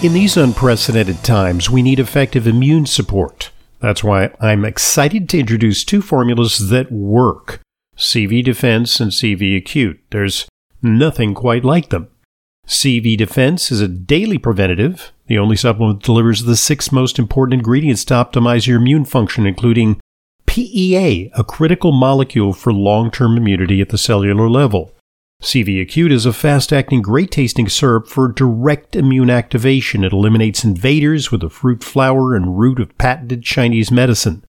In these unprecedented times, we need effective immune support. That's why I'm excited to introduce two formulas that work CV Defense and CV Acute. There's nothing quite like them. CV Defense is a daily preventative. The only supplement that delivers the six most important ingredients to optimize your immune function, including PEA, a critical molecule for long term immunity at the cellular level. CV Acute is a fast acting, great tasting syrup for direct immune activation. It eliminates invaders with the fruit flower and root of patented Chinese medicine.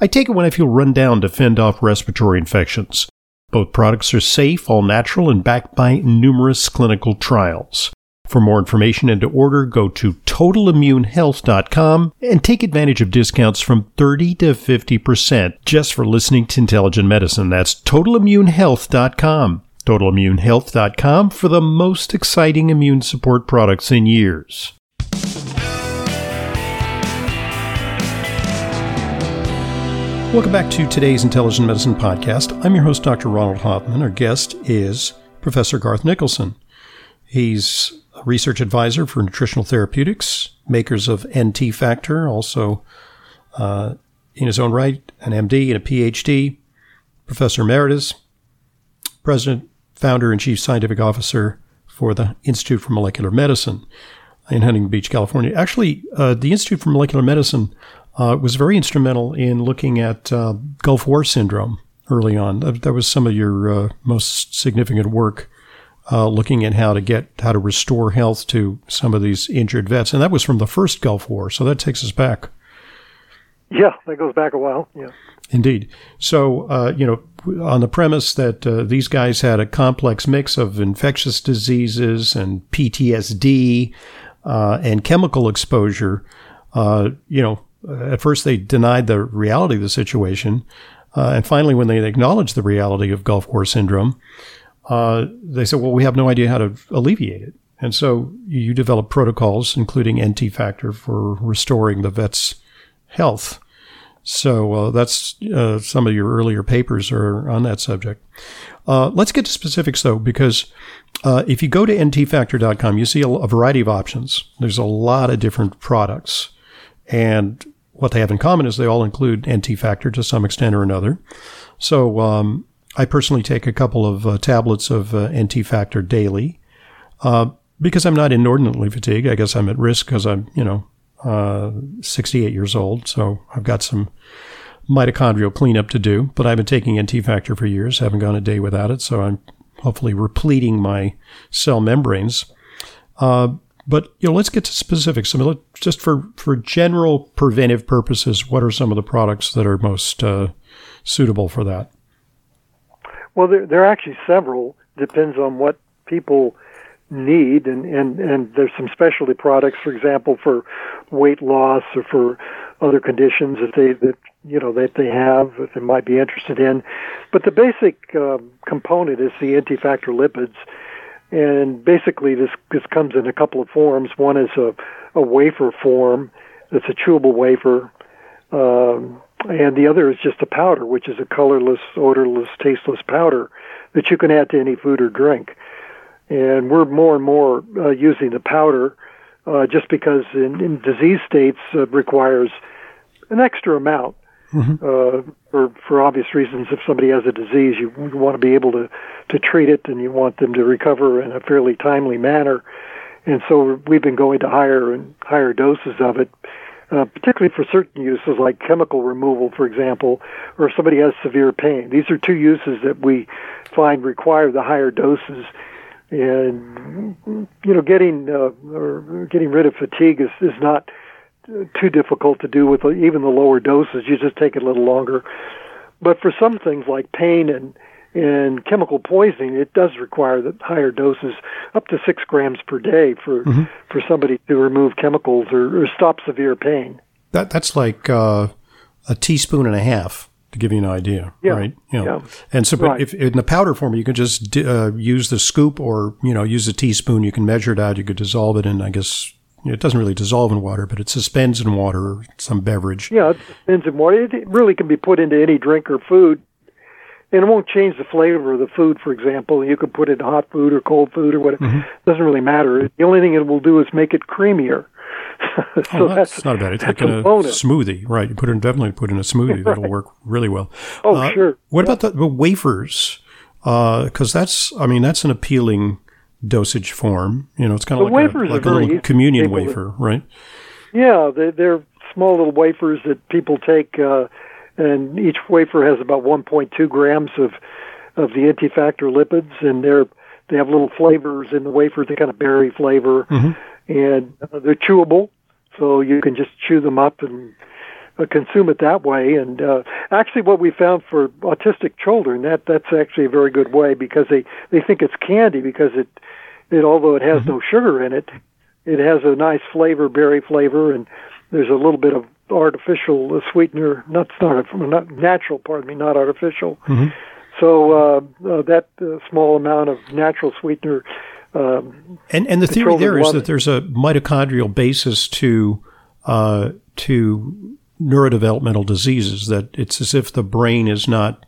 I take it when I feel run down to fend off respiratory infections. Both products are safe, all natural, and backed by numerous clinical trials. For more information and to order, go to totalimmunehealth.com and take advantage of discounts from 30 to 50% just for listening to Intelligent Medicine. That's totalimmunehealth.com totalimmunehealth.com for the most exciting immune support products in years. Welcome back to today's Intelligent Medicine podcast. I'm your host, Dr. Ronald Hoffman. Our guest is Professor Garth Nicolson. He's a research advisor for nutritional therapeutics, makers of NT Factor, also uh, in his own right, an MD and a PhD, Professor Emeritus, President founder and chief scientific officer for the Institute for Molecular Medicine in Huntington Beach, California. Actually, uh, the Institute for Molecular Medicine uh, was very instrumental in looking at uh, Gulf War syndrome early on. That, that was some of your uh, most significant work. Uh, looking at how to get how to restore health to some of these injured vets, and that was from the first Gulf War. So that takes us back. Yeah, that goes back a while. Yeah. Indeed. So, uh, you know, on the premise that uh, these guys had a complex mix of infectious diseases and PTSD uh, and chemical exposure, uh, you know, at first they denied the reality of the situation. Uh, and finally, when they acknowledged the reality of Gulf War syndrome, uh, they said, well, we have no idea how to alleviate it. And so you develop protocols, including NT factor, for restoring the vet's health. So uh, that's uh, some of your earlier papers are on that subject. Uh, let's get to specifics though, because uh, if you go to ntfactor.com, you see a, a, variety of options. There's a lot of different products, and what they have in common is they all include NT factor to some extent or another. So um, I personally take a couple of uh, tablets of uh, NT factor daily. because I'm not inordinately fatigued, I guess I'm at risk because I'm, you know, uh, 68 years old, so I've got some mitochondrial cleanup to do. But I've been taking NT factor for years, haven't gone a day without it, so I'm hopefully repleting my cell membranes. Uh, but you know, let's get to specifics. Mean, just for for general preventive purposes, what are some of the products that are most uh, suitable for that? Well, there, there are actually several. Depends on what people need and, and, and there's some specialty products for example for weight loss or for other conditions that they that you know that they have that they might be interested in. But the basic uh, component is the NT factor lipids. And basically this this comes in a couple of forms. One is a, a wafer form. That's a chewable wafer. Um, and the other is just a powder which is a colorless odorless tasteless powder that you can add to any food or drink and we're more and more uh, using the powder uh, just because in, in disease states uh, requires an extra amount mm-hmm. uh, for for obvious reasons. If somebody has a disease, you, you want to be able to to treat it, and you want them to recover in a fairly timely manner. And so we've been going to higher and higher doses of it, uh, particularly for certain uses like chemical removal, for example, or if somebody has severe pain. These are two uses that we find require the higher doses and you know getting uh, or getting rid of fatigue is is not too difficult to do with even the lower doses. You just take it a little longer. But for some things like pain and and chemical poisoning, it does require the higher doses, up to six grams per day, for mm-hmm. for somebody to remove chemicals or, or stop severe pain. That that's like uh, a teaspoon and a half to give you an idea, yeah. right? You know, yeah. And so, right. if in the powder form, you can just uh, use the scoop or you know use a teaspoon. You can measure it out. You could dissolve it in, I guess. it doesn't really dissolve in water, but it suspends in water or some beverage. Yeah, it suspends in water. It really can be put into any drink or food. and it won't change the flavor of the food. For example, you could put it in hot food or cold food or whatever. Mm-hmm. Doesn't really matter. The only thing it will do is make it creamier. so oh, that's, that's, not a bad. It's like in a, smoothie, right? You put it definitely put in a smoothie. right. That'll work really well. Oh, uh, sure. What yeah. about the, the wafers? Because uh, that's, I mean, that's an appealing dosage form. You know, it's kind of like, a, like a little communion wafer, right? Yeah, they, they're small little wafers that people take, uh, and each wafer has about 1.2 grams of of the NT factor lipids, and they're they have little flavors in the wafer, the kind of berry flavor, mm-hmm. And uh, they're chewable, so you can just chew them up and uh, consume it that way. And uh, actually, what we found for autistic children that that's actually a very good way because they they think it's candy because it it although it has mm-hmm. no sugar in it, it has a nice flavor, berry flavor, and there's a little bit of artificial uh, sweetener, not not, not natural, pardon me, not artificial. Mm-hmm. So uh, uh, that uh, small amount of natural sweetener. Um, and and the theory there is that there's a mitochondrial basis to uh, to neurodevelopmental diseases. That it's as if the brain is not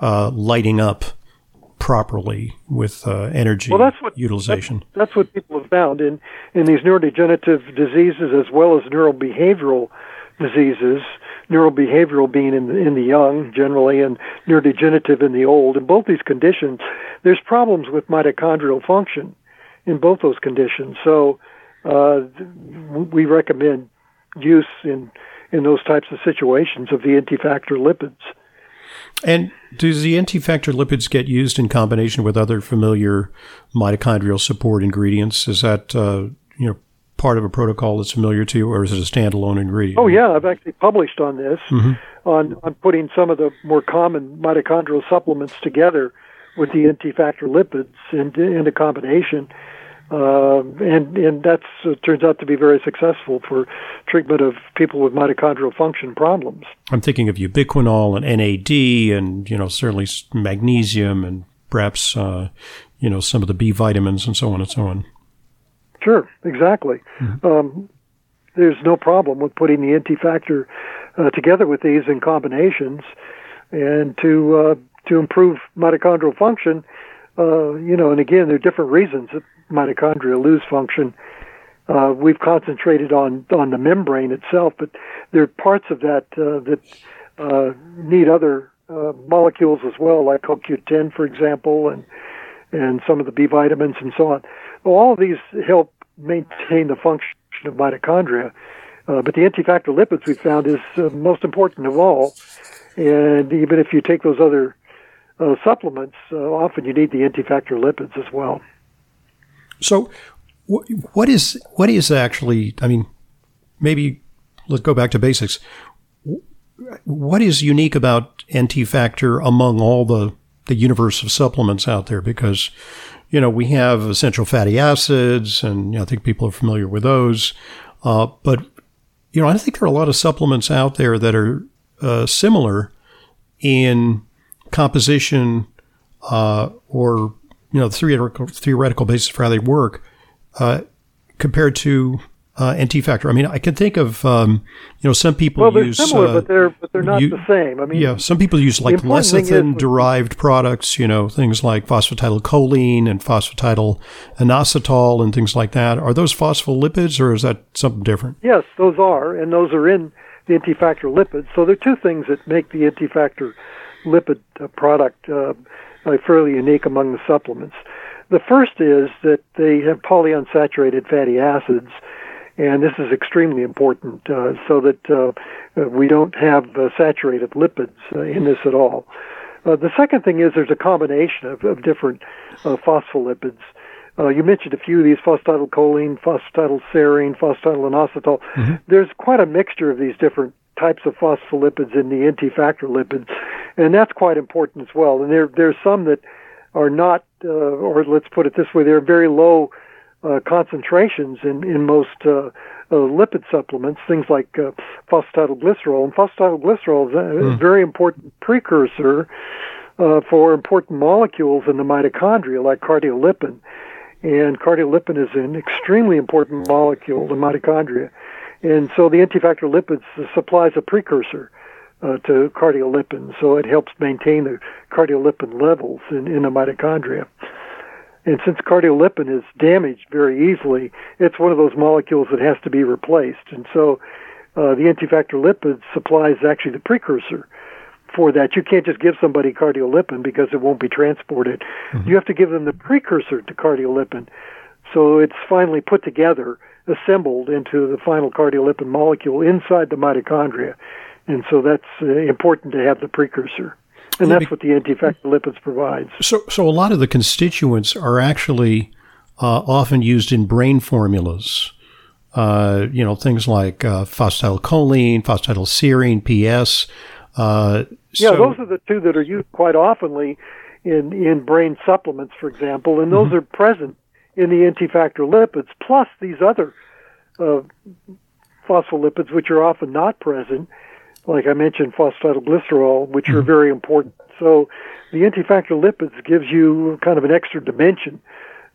uh, lighting up properly with uh, energy well, that's what, utilization. That's, that's, what people have found in, in these neurodegenerative diseases as well as neurobehavioral diseases, neurobehavioral being in the, in the young generally and neurodegenerative in the old. In both these conditions, there's problems with mitochondrial function in both those conditions. So uh, we recommend use in in those types of situations of the NT factor lipids. And does the NT factor lipids get used in combination with other familiar mitochondrial support ingredients? Is that uh, you know part of a protocol that's familiar to you, or is it a standalone ingredient? Oh yeah, I've actually published on this mm-hmm. on on putting some of the more common mitochondrial supplements together with the NT factor lipids into, into combination uh, and and that uh, turns out to be very successful for treatment of people with mitochondrial function problems. I'm thinking of ubiquinol and NAD, and you know certainly magnesium, and perhaps uh, you know some of the B vitamins, and so on and so on. Sure, exactly. Mm-hmm. Um, there's no problem with putting the NT factor uh, together with these in combinations, and to uh, to improve mitochondrial function. Uh, you know, and again, there are different reasons mitochondria lose function. Uh, we've concentrated on on the membrane itself, but there are parts of that uh, that uh, need other uh, molecules as well, like CoQ10, for example, and and some of the B vitamins and so on. All of these help maintain the function of mitochondria, uh, but the NT factor lipids we found is uh, most important of all. And even if you take those other supplements, often you need the NT factor lipids as well. So, what is what is actually? I mean, maybe let's go back to basics. What is unique about NT factor among all the the universe of supplements out there? Because you know we have essential fatty acids, and you know, I think people are familiar with those. Uh, but you know, I think there are a lot of supplements out there that are uh, similar in composition uh, or you know, the theoretical, theoretical basis for how they work uh, compared to uh, NT factor. I mean, I can think of um, you know some people well, they're use similar, uh, but they're but they're not you, the same. I mean, yeah, some people use like lecithin derived products. You know, things like phosphatidylcholine and phosphatidyl inositol and things like that. Are those phospholipids, or is that something different? Yes, those are, and those are in the NT factor lipids. So there are two things that make the NT factor lipid uh, product uh, fairly unique among the supplements. The first is that they have polyunsaturated fatty acids, and this is extremely important uh, so that uh, uh we don't have uh, saturated lipids uh, in this at all. the second thing is there's a combination of, of different phospholipids. you mentioned a few of these phosphatidylcholine, phosphatidylserine, phosphatidylinositol. Mm-hmm. There's quite a mixture of these different types of phospholipids in the NT factor lipids, and that's quite important as well. And there there's some that are not, uh, or let's put it this way, they're very low uh, concentrations in in most uh, uh, lipid supplements, things like uh, phosphatidylglycerol. And phosphatidylglycerol is a mm. very important precursor uh, for important molecules in the mitochondria, like cardiolipin. And cardiolipin is an extremely important molecule in mitochondria. And so the NT factor lipids supplies a precursor uh, to cardiolipin, so it helps maintain the cardiolipin levels in, in the mitochondria. And since cardiolipin is damaged very easily, it's one of those molecules that has to be replaced. And so uh, the NT factor lipid supplies actually the precursor for that. You can't just give somebody cardiolipin because it won't be transported. Mm-hmm. You have to give them the precursor to cardiolipin. So it's finally put together, assembled into the final cardiolipin molecule inside the mitochondria. And so that's uh, important to have the precursor. And yeah, that's what the NT factor lipids provides. So, so a lot of the constituents are actually uh, often used in brain formulas. Uh, you know, things like uh, phosphatidylcholine, phosphatidylserine, PS. Uh, yeah, those are the two that are used quite oftenly in in brain supplements, for example, and those mm-hmm. are present in the NT factor lipids, plus these other uh, phospholipids, which are often not present, like I mentioned, phosphatidylglycerol, which mm-hmm. are very important. So the NT factor lipids gives you kind of an extra dimension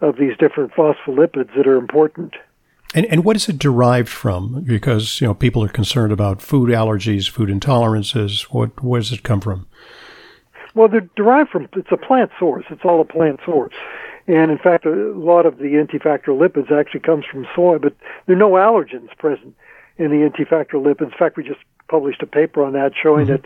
of these different phospholipids that are important. And, and what is it derived from? Because you know people are concerned about food allergies, food intolerances. What where does it come from? Well, they're derived from it's a plant source. It's all a plant source, and in fact, a lot of the NT factor lipids actually comes from soy. But there are no allergens present in the NT factor lipids. In fact, we just published a paper on that showing mm-hmm.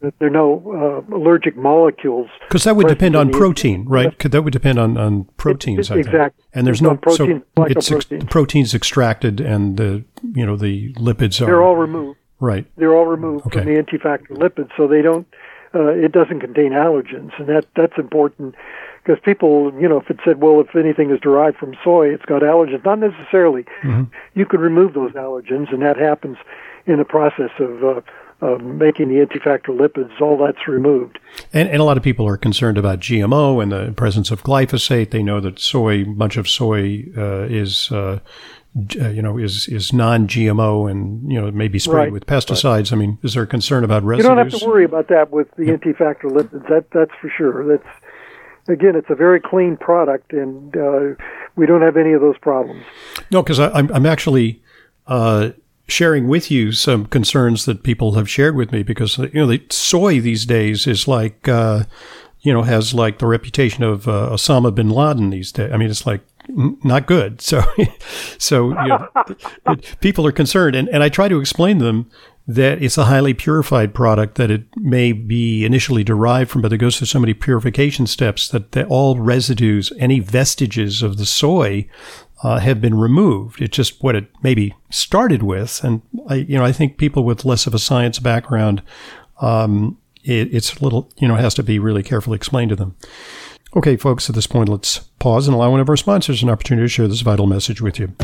that there are no uh, allergic molecules. Because that would depend on protein, right? That would depend on, on proteins. It, it, exactly. And there's, no, protein, so it's ex- the protein's extracted, and the you know the lipids are. They're all removed. Right. They're all removed okay. from the NT factor lipids, so they don't. Uh, it doesn't contain allergens, and that that's important because people, you know, if it said, well, if anything is derived from soy, it's got allergens. Not necessarily. Mm-hmm. You can remove those allergens, and that happens in the process of. Uh, uh, making the NT factor lipids, all that's removed. And, and, a lot of people are concerned about GMO and the presence of glyphosate. They know that soy, much of soy uh, is, uh, uh you know, is is non-GMO and you know maybe sprayed right. with pesticides. Right. I mean, is there a concern about residues? You don't have to worry about that with the NT factor lipids. That that's for sure. That's again, it's a very clean product, and uh, we don't have any of those problems. No, because I'm I'm actually uh, sharing with you some concerns that people have shared with me because you know the soy these days is like uh, you know has like the reputation of uh, Osama bin Laden these days. I mean, it's like not good. So, so you know, it, people are concerned, and and I try to explain to them that it's a highly purified product that it may be initially derived from, but it goes through so many purification steps that all residues, any vestiges of the soy uh, have been removed. It's just what it maybe started with, and I, you know, I think people with less of a science background, um, it, it's a little, you know, has to be really carefully explained to them. Okay, folks, at this point, let's pause and allow one of our sponsors an opportunity to share this vital message with you.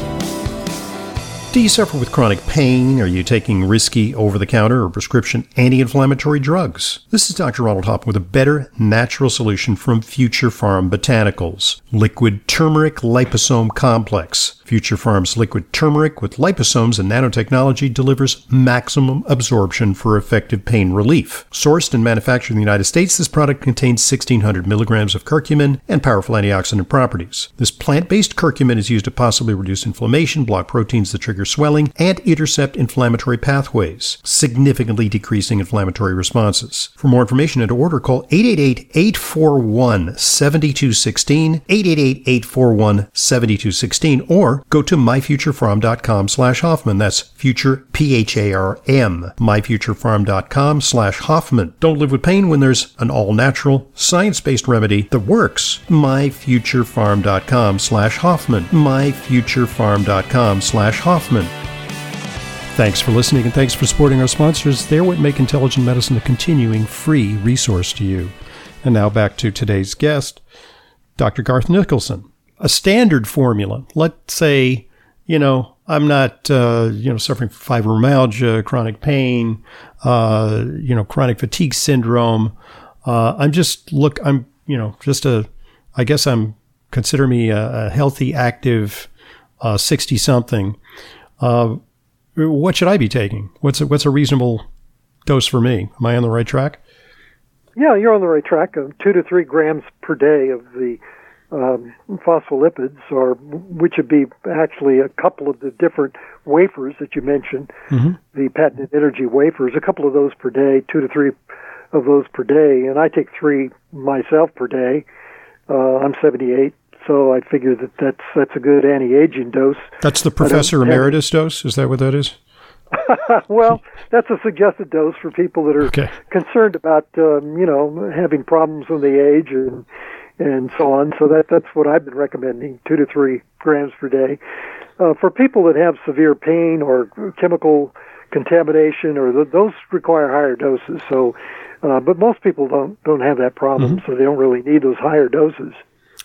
Do you suffer with chronic pain? Are you taking risky over the counter or prescription anti inflammatory drugs? This is Dr. Ronald Hoffman with a better natural solution from Future Pharm Botanicals Liquid Turmeric Liposome Complex. Future Pharm's liquid turmeric with liposomes and nanotechnology delivers maximum absorption for effective pain relief. Sourced and manufactured in the United States, this product contains 1600 milligrams of curcumin and powerful antioxidant properties. This plant based curcumin is used to possibly reduce inflammation, block proteins that trigger swelling, and intercept inflammatory pathways, significantly decreasing inflammatory responses. For more information and to order, call 888 841 7216, 888 841 7216, or go to myfuturepharm.com slash Hoffman. That's future, P-H-A-R-M, myfuturepharm.com slash Hoffman. Don't live with pain when there's an all-natural, science-based remedy that works. myfuturepharm.com slash Hoffman, myfuturepharm.com slash Hoffman. Thanks for listening and thanks for supporting our sponsors. They're what make intelligent medicine a continuing free resource to you. And now back to today's guest, Dr. Garth Nicolson a standard formula. Let's say, you know, I'm not, uh, you know, suffering from fibromyalgia, chronic pain, uh, you know, chronic fatigue syndrome. Uh, I'm just look, I'm, you know, just a, I guess I'm consider me a, a healthy, active, sixty uh, something. Uh, what should I be taking? What's a, what's a reasonable dose for me? Am I on the right track? Yeah, you're on the right track. Of two to three grams per day of the um, phospholipids, or which would be actually a couple of the different wafers that you mentioned, mm-hmm. the patented energy wafers, a couple of those per day, two to three of those per day, and I take three myself per day. Uh, I'm 78, so I figure that that's that's a good anti-aging dose. That's the professor emeritus dose. Is that what that is? well, that's a suggested dose for people that are okay. concerned about um, you know having problems when they age and and so on. So that that's what I've been recommending: two to three grams per day. Uh, for people that have severe pain or chemical contamination, or th- those require higher doses. So, uh, but most people don't don't have that problem, mm-hmm. so they don't really need those higher doses.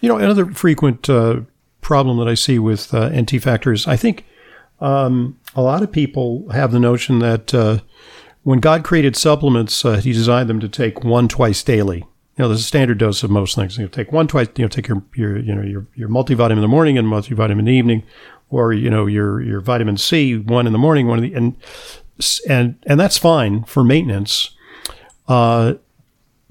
You know, another frequent uh, problem that I see with uh, NT factors, I think um, a lot of people have the notion that uh, when God created supplements, uh, He designed them to take one twice daily. You know, there's a standard dose of most things. You know, take one twice. You know, take your your you know your your multivitamin in the morning and multivitamin in the evening, or you know your your vitamin C one in the morning, one in the and and and that's fine for maintenance. Uh,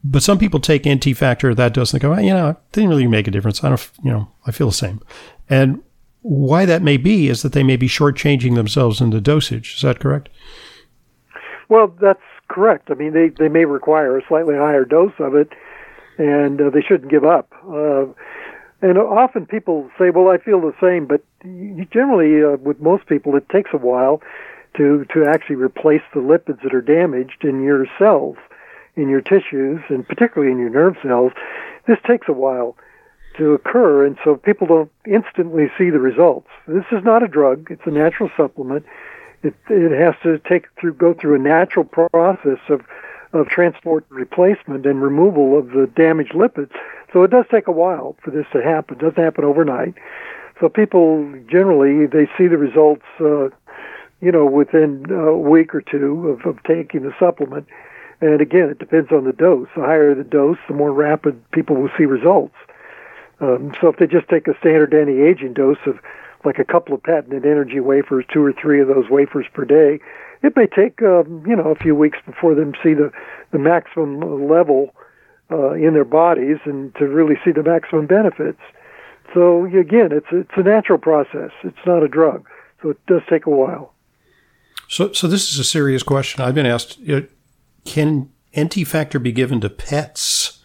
but some people take NT factor that doesn't go. Well, you know, it didn't really make a difference. I don't. You know, I feel the same. And why that may be is that they may be shortchanging themselves in the dosage. Is that correct? Well, that's correct. I mean, they, they may require a slightly higher dose of it, and uh, they shouldn't give up. Uh, and often people say, "Well, I feel the same," but generally, uh, with most people, it takes a while to to actually replace the lipids that are damaged in your cells, in your tissues, and particularly in your nerve cells. This takes a while to occur, and so people don't instantly see the results. This is not a drug; it's a natural supplement. It it has to take through go through a natural process of of transport replacement and removal of the damaged lipids. So it does take a while for this to happen. It doesn't happen overnight. So people generally they see the results, uh, you know, within a week or two of, of taking the supplement. And again, it depends on the dose. The higher the dose, the more rapid people will see results. Um, so if they just take a standard anti-aging dose of like a couple of patented energy wafers, two or three of those wafers per day, it may take um, you know a few weeks before them see the the maximum level uh, in their bodies and to really see the maximum benefits. So again, it's it's a natural process. It's not a drug, so it does take a while. So, so this is a serious question. I've been asked: Can NT factor be given to pets?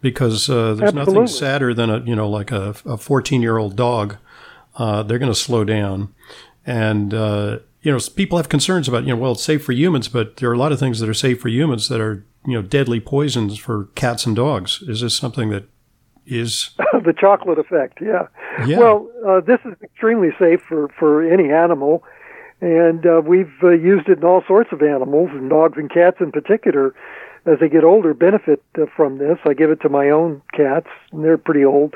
because uh, there's Absolutely. nothing sadder than a you know like a 14 year old dog. Uh, they're going to slow down, and uh, you know people have concerns about you know well it's safe for humans, but there are a lot of things that are safe for humans that are you know deadly poisons for cats and dogs. Is this something that is the chocolate effect? Yeah. yeah. Well, uh, this is extremely safe for for any animal. And uh, we've uh, used it in all sorts of animals, and dogs and cats in particular as they get older, benefit uh, from this. I give it to my own cats, and they're pretty old.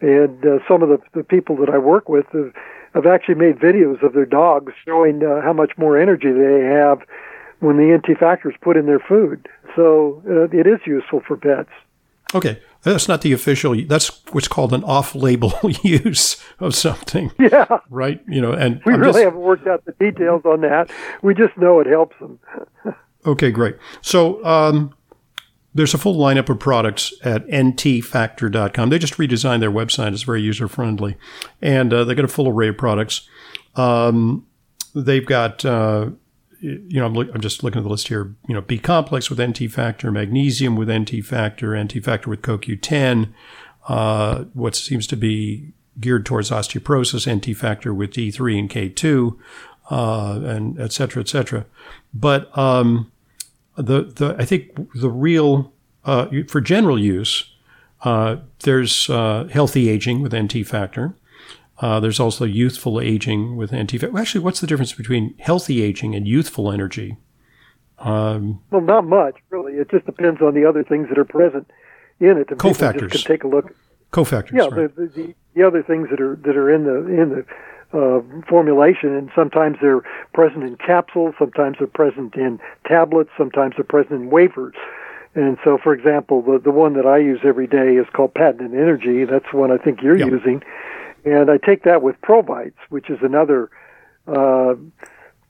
And uh, some of the, the people that I work with have, have actually made videos of their dogs showing uh, how much more energy they have when the NT factors put in their food. So uh, it is useful for pets. Okay. That's not the official. That's what's called an off-label use of something. Yeah. Right. You know, and we I'm really just, haven't worked out the details on that. We just know it helps them. Okay, great. So um, there's a full lineup of products at ntfactor.com. They just redesigned their website. It's very user friendly. And uh, they got a full array of products. Um, they've got, uh, you know, I'm, I'm, just looking at the list here, you know, B complex with NT factor, magnesium with NT factor, NT factor with CoQ10, uh, what seems to be geared towards osteoporosis, NT factor with D3 and K2, uh, and et cetera, et cetera. But um, the the I think the real uh, for general use, uh, there's uh, healthy aging with NT factor. Uh, there's also youthful aging with NT factor. Actually, what's the difference between healthy aging and youthful energy? Um, well, not much really. It just depends on the other things that are present in it. And cofactors. Can take a look. Cofactors. Yeah, right. the, the, the other things that are that are in the in the uh, formulation, and sometimes they're present in capsules, sometimes they're present in tablets, sometimes they're present in wafers. And so, for example, the the one that I use every day is called Patented Energy. That's one I think you're yep. using, and I take that with Provites, which is another uh,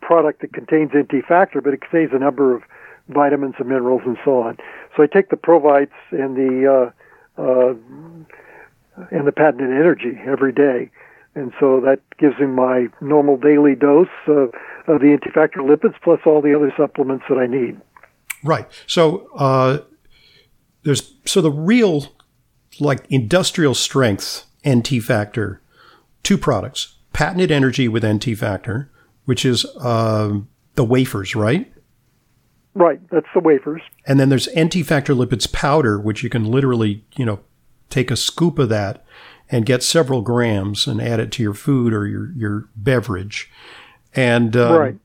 product that contains NT factor, but it contains a number of vitamins and minerals and so on. So I take the Provites and the uh, uh, and the patented energy every day. And so that gives him my normal daily dose of, of the NT factor lipids plus all the other supplements that I need. Right. So uh, there's so the real like industrial strength NT factor, two products: patented energy with NT factor, which is uh, the wafers, right? Right. That's the wafers. And then there's NT factor lipids powder, which you can literally, you know, take a scoop of that and get several grams and add it to your food or your your beverage. And um, right.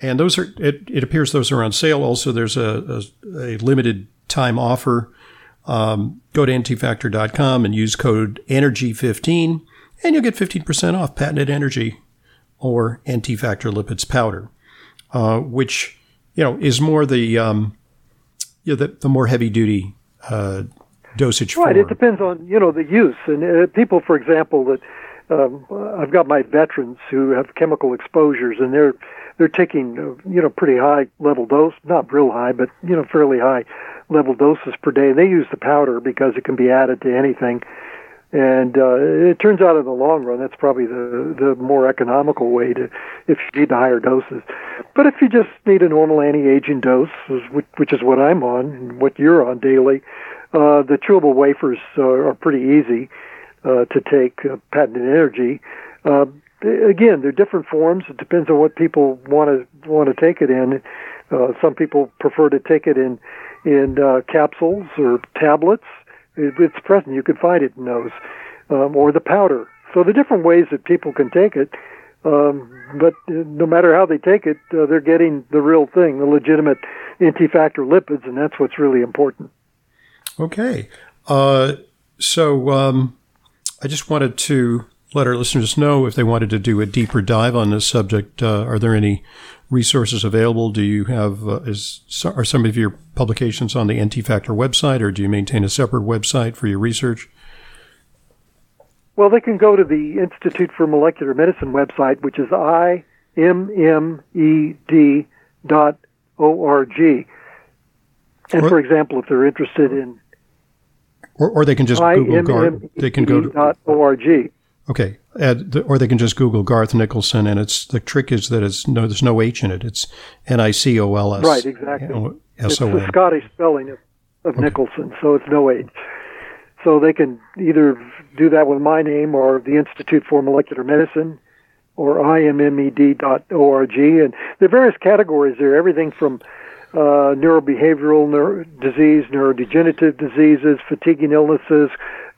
And those are it, it appears those are on sale. Also, there's a, a, a limited time offer. Um, go to ntfactor.com and use code ENERGY15 and you'll get 15% off patented energy or NT factor lipids powder, uh, which you know is more the um, you know, the, the more heavy duty uh, dosage. Right. Form. It depends on you know the use and uh, people, for example, that um, I've got my veterans who have chemical exposures and they're they're taking uh, you know pretty high level dose, not real high, but you know fairly high level doses per day. They use the powder because it can be added to anything. And uh, it turns out in the long run, that's probably the the more economical way to, if you need the higher doses. But if you just need a normal anti-aging dose, which, which is what I'm on, and what you're on daily, uh, the chewable wafers uh, are pretty easy uh, to take. Uh, patented energy. Uh, again, they're different forms. It depends on what people want to want to take it in. Uh, some people prefer to take it in in uh, capsules or tablets it's present. You can find it in those, um, or the powder. So the different ways that people can take it. Um, but no matter how they take it, uh, they're getting the real thing, the legitimate NT factor lipids, and that's what's really important. Okay. Uh, so um, I just wanted to let our listeners know if they wanted to do a deeper dive on this subject. Uh, are there any resources available? Do you have uh, is are some of your publications on the NT Factor website, or do you maintain a separate website for your research? Well, they can go to the Institute for Molecular Medicine website, which is immed dot org. And for example, if they're interested in or, or they can just Google Garth. They can go to org. Okay, or they can just Google Garth Nicolson, and it's the trick is that it's no, there's no H in it. It's N I C O L S. Right, exactly. It's the Scottish spelling of, of okay. Nicolson, so it's no H. So they can either do that with my name or the Institute for Molecular Medicine or immed.org. And there are various categories there, everything from uh, neurobehavioral neuro- disease, neurodegenerative diseases, fatiguing illnesses,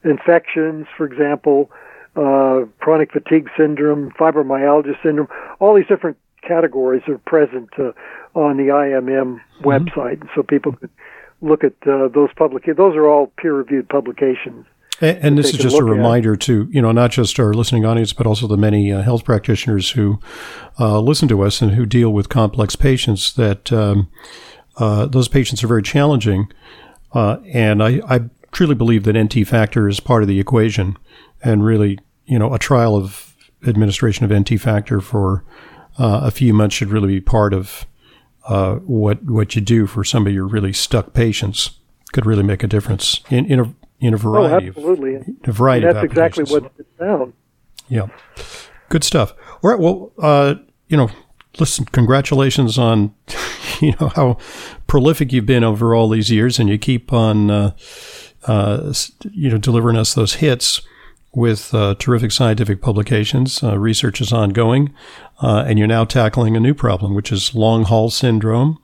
infections, for example, uh, chronic fatigue syndrome, fibromyalgia syndrome, all these different categories are present uh, on the IMM mm-hmm. website, so people could look at uh, those publications. Those are all peer-reviewed publications. And, and this is just a reminder at. to you know not just our listening audience, but also the many uh, health practitioners who uh, listen to us and who deal with complex patients. That um, uh, those patients are very challenging, uh, and I, I truly believe that NT factor is part of the equation and really, you know, a trial of administration of NT factor for uh, a few months should really be part of uh, what what you do for some of your really stuck patients. Could really make a difference in, in a in a variety oh, absolutely. of a variety and that's of exactly what it's found. Yeah, good stuff. All right, well, uh, you know, listen, congratulations on you know how prolific you've been over all these years, and you keep on uh, uh, you know delivering us those hits with uh, terrific scientific publications. Uh, research is ongoing, uh, and you're now tackling a new problem, which is long haul syndrome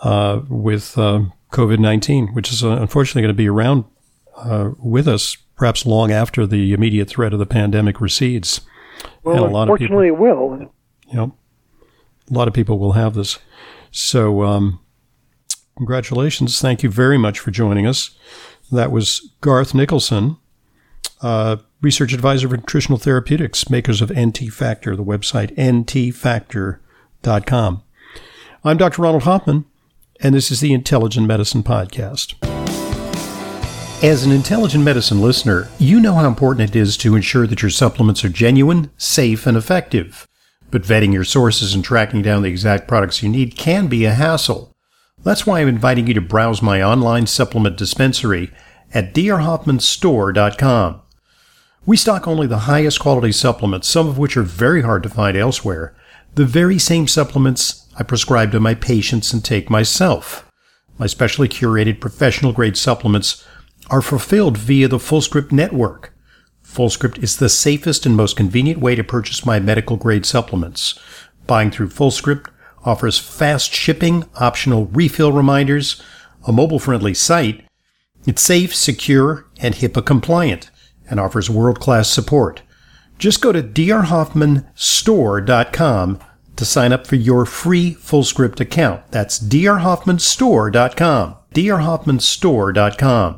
uh, with uh, COVID 19, which is uh, unfortunately going to be around with us perhaps long after the immediate threat of the pandemic recedes. Well, and a lot unfortunately, of people, it will. You know, a lot of people will have this. So, um, congratulations. Thank you very much for joining us. That was Garth Nicolson uh, research advisor for nutritional therapeutics, makers of NT Factor, the website ntfactor.com. I'm Dr. Ronald Hoffman, and this is the Intelligent Medicine Podcast. As an intelligent medicine listener, you know how important it is to ensure that your supplements are genuine, safe, and effective. But vetting your sources and tracking down the exact products you need can be a hassle. That's why I'm inviting you to browse my online supplement dispensary at drhoffmanstore.com. We stock only the highest quality supplements, some of which are very hard to find elsewhere. The very same supplements I prescribe to my patients and take myself. My specially curated professional grade supplements are fulfilled via the FullScript network. FullScript is the safest and most convenient way to purchase my medical grade supplements. Buying through FullScript offers fast shipping, optional refill reminders, a mobile friendly site. It's safe, secure, and HIPAA compliant and offers world class support. Just go to drhoffmanstore.com to sign up for your free FullScript account. That's drhoffmanstore.com. drhoffmanstore.com.